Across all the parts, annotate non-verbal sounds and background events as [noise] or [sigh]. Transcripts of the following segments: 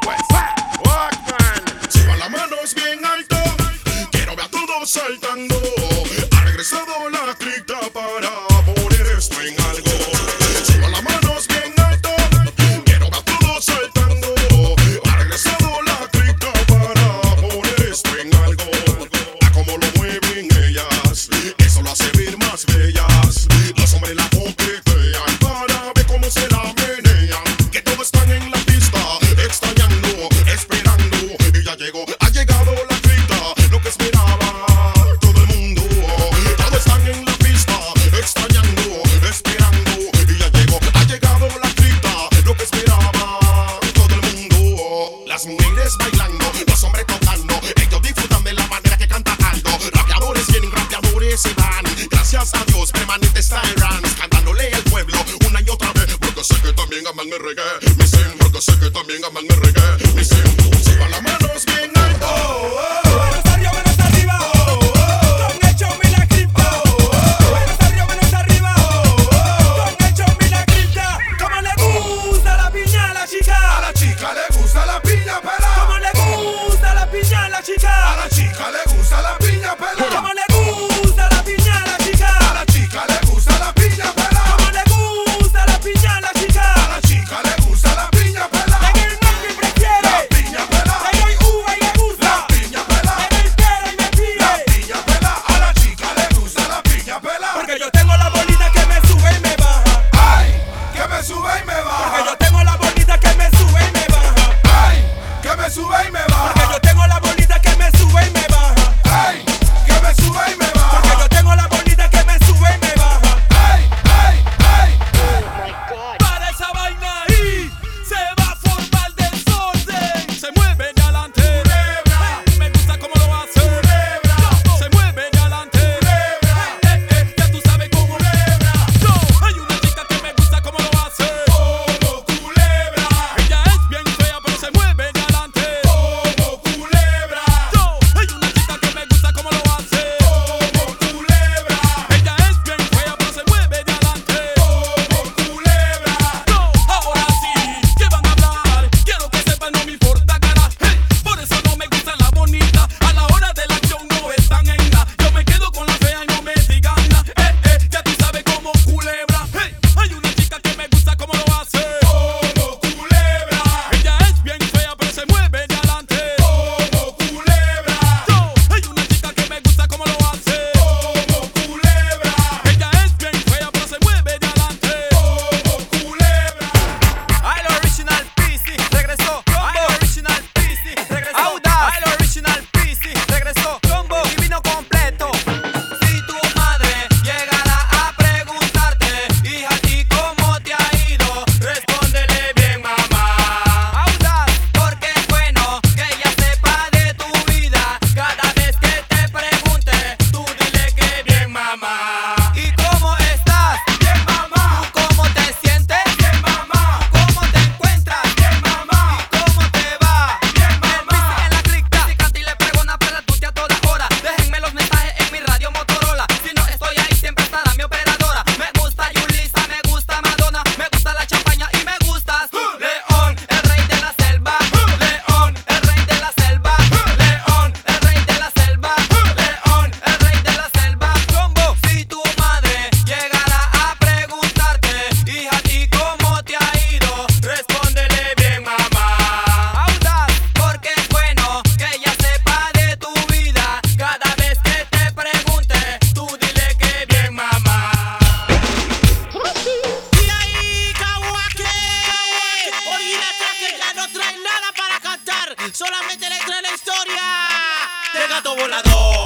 después. Walkman, suba las manos bien alto. Quiero ver a todos saltando. Solamente la en la historia de gato volador.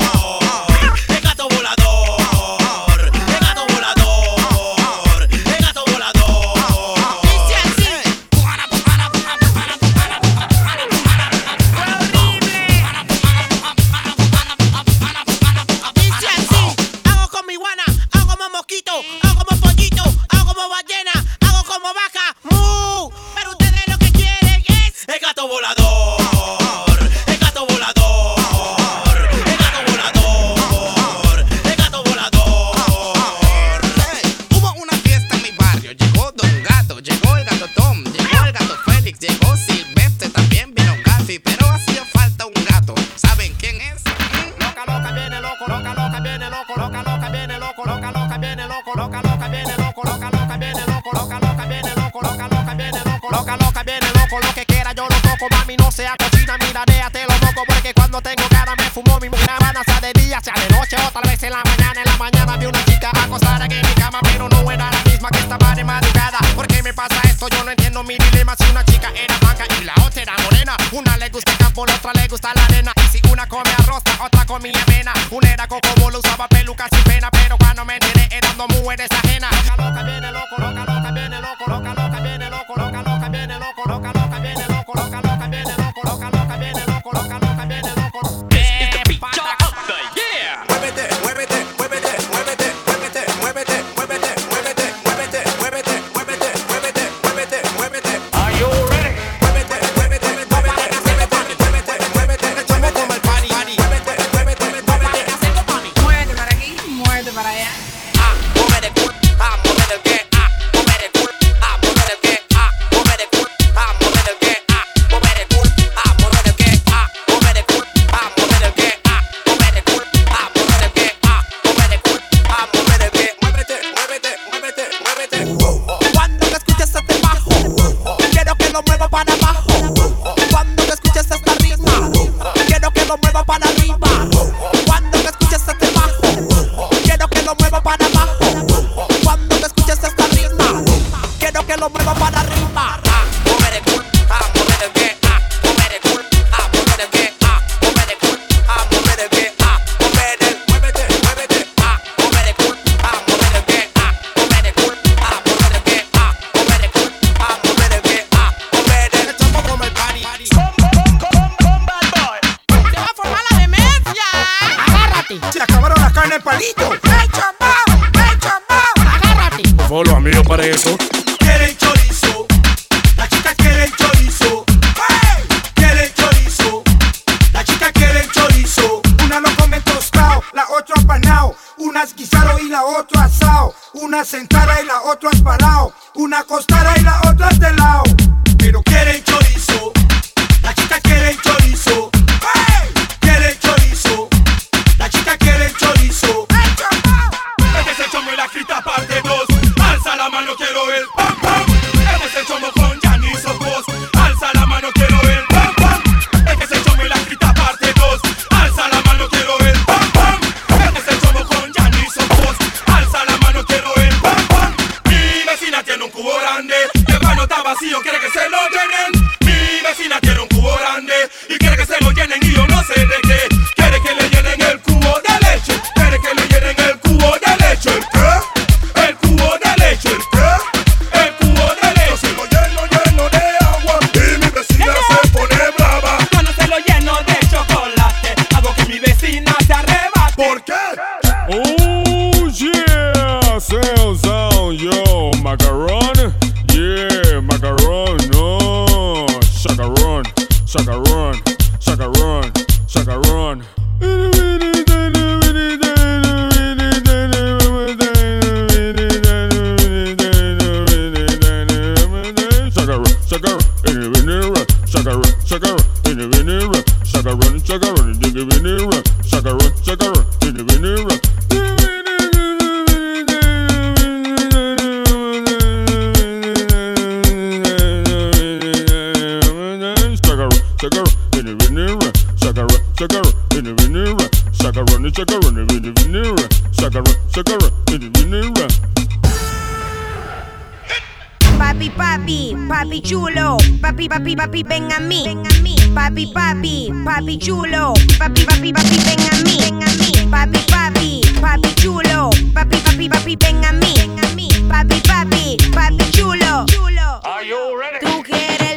una chica era blanca y la otra era morena. Una le gusta el campo, la otra le gusta la arena. Si una come arroz, otra comía avena. Una era cocobola, usaba pelucas sin pena. Pero cuando me enteré eran dos mujeres ajenas. que lo mueva para arriba. otro asado, una sentada y la otra es parado, una acostada y la otra es de lado. Sucker run, sucker run, sucker run. cigarette, Papi, papi, papi chulo, papi, papi, papi, ven a mí, ven a mí. Papi, papi, papi chulo, papi, papi, papi, ven a mí, ven a mí. Papi, papi, papi chulo, papi, papi, papi, ven a mí, ven a mí. Papi, papi, papi chulo, chulo. Are you ready? Tú quieres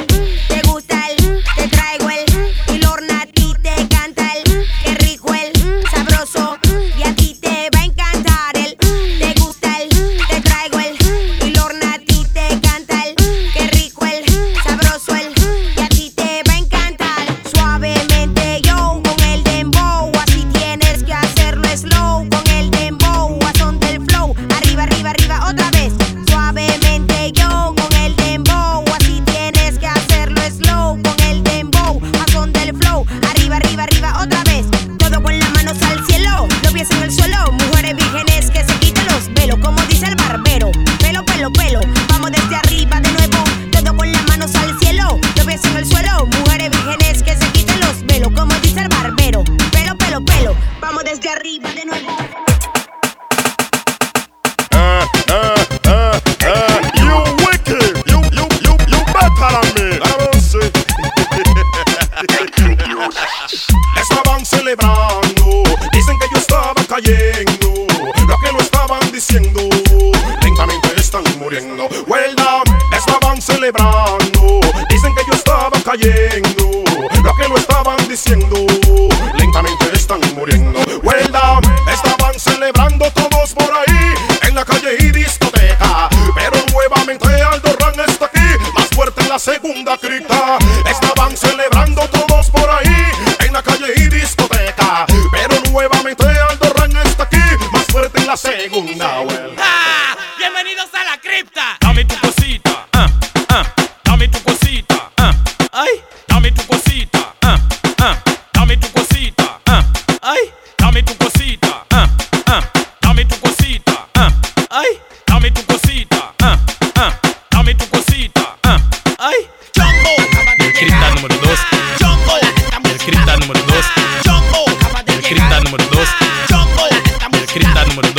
arriba de nuevo.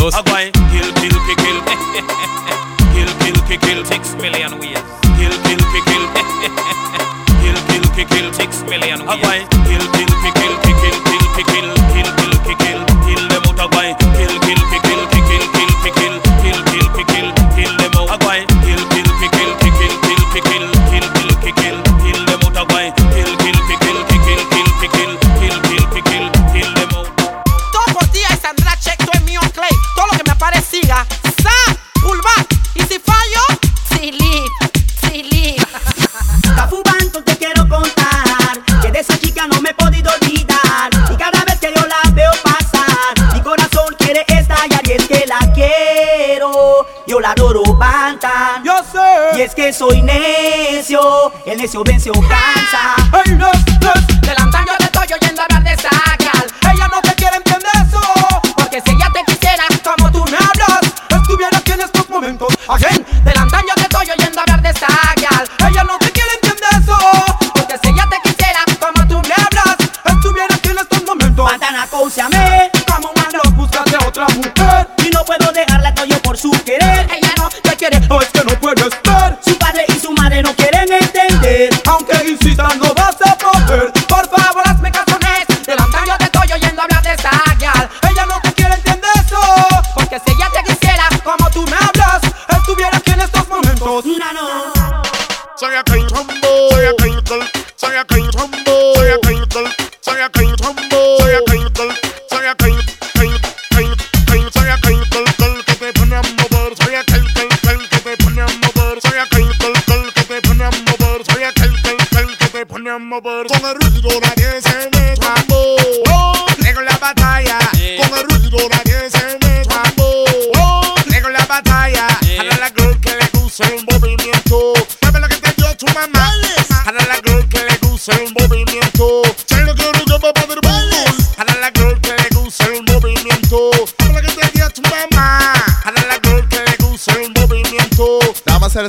Plus, a guy kill, kill, kill, kill. [laughs] kill, kill, kill, kill. Six million ways. Kill, kill, kill, kill. [laughs] kill, kill, kill, kill. Six million ways. A silencio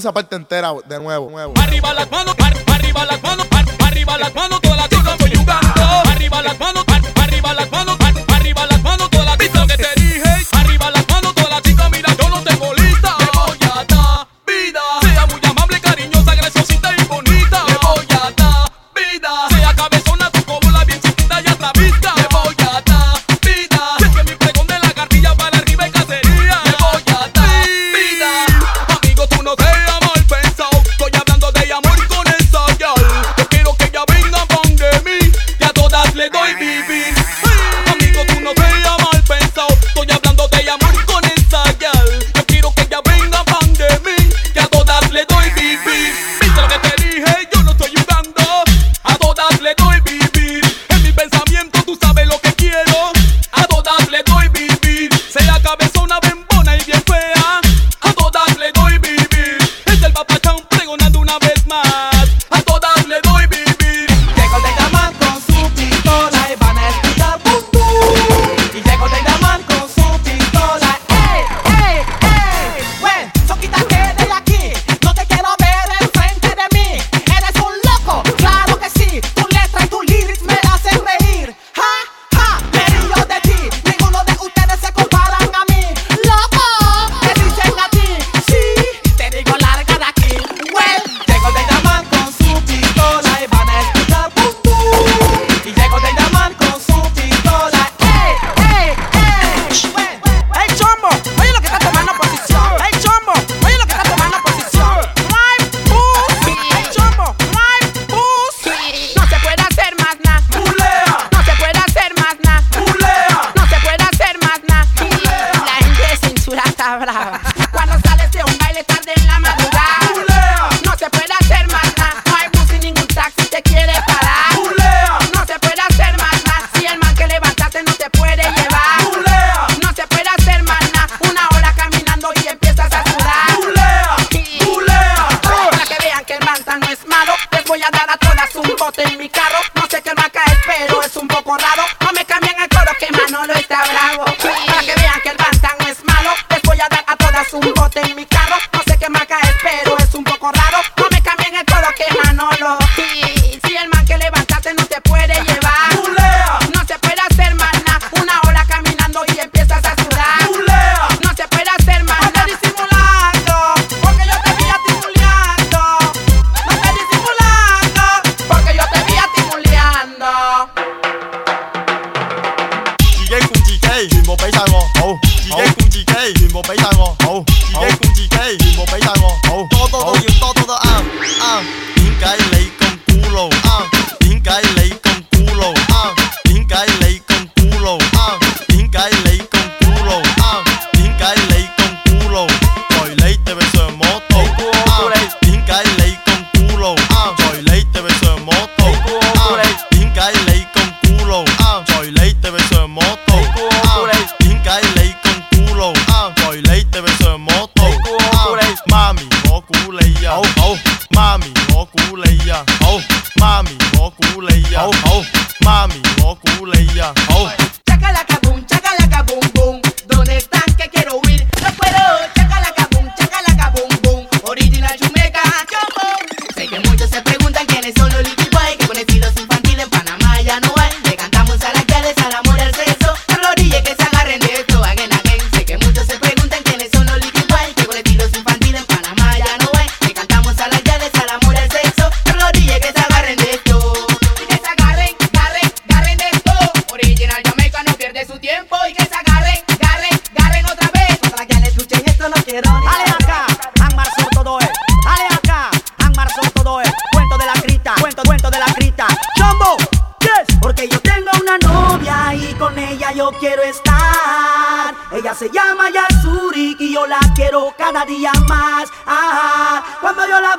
esa parte entera de nuevo. yo quiero estar. Ella se llama Yasuri y yo la quiero cada día más. Ah, cuando yo la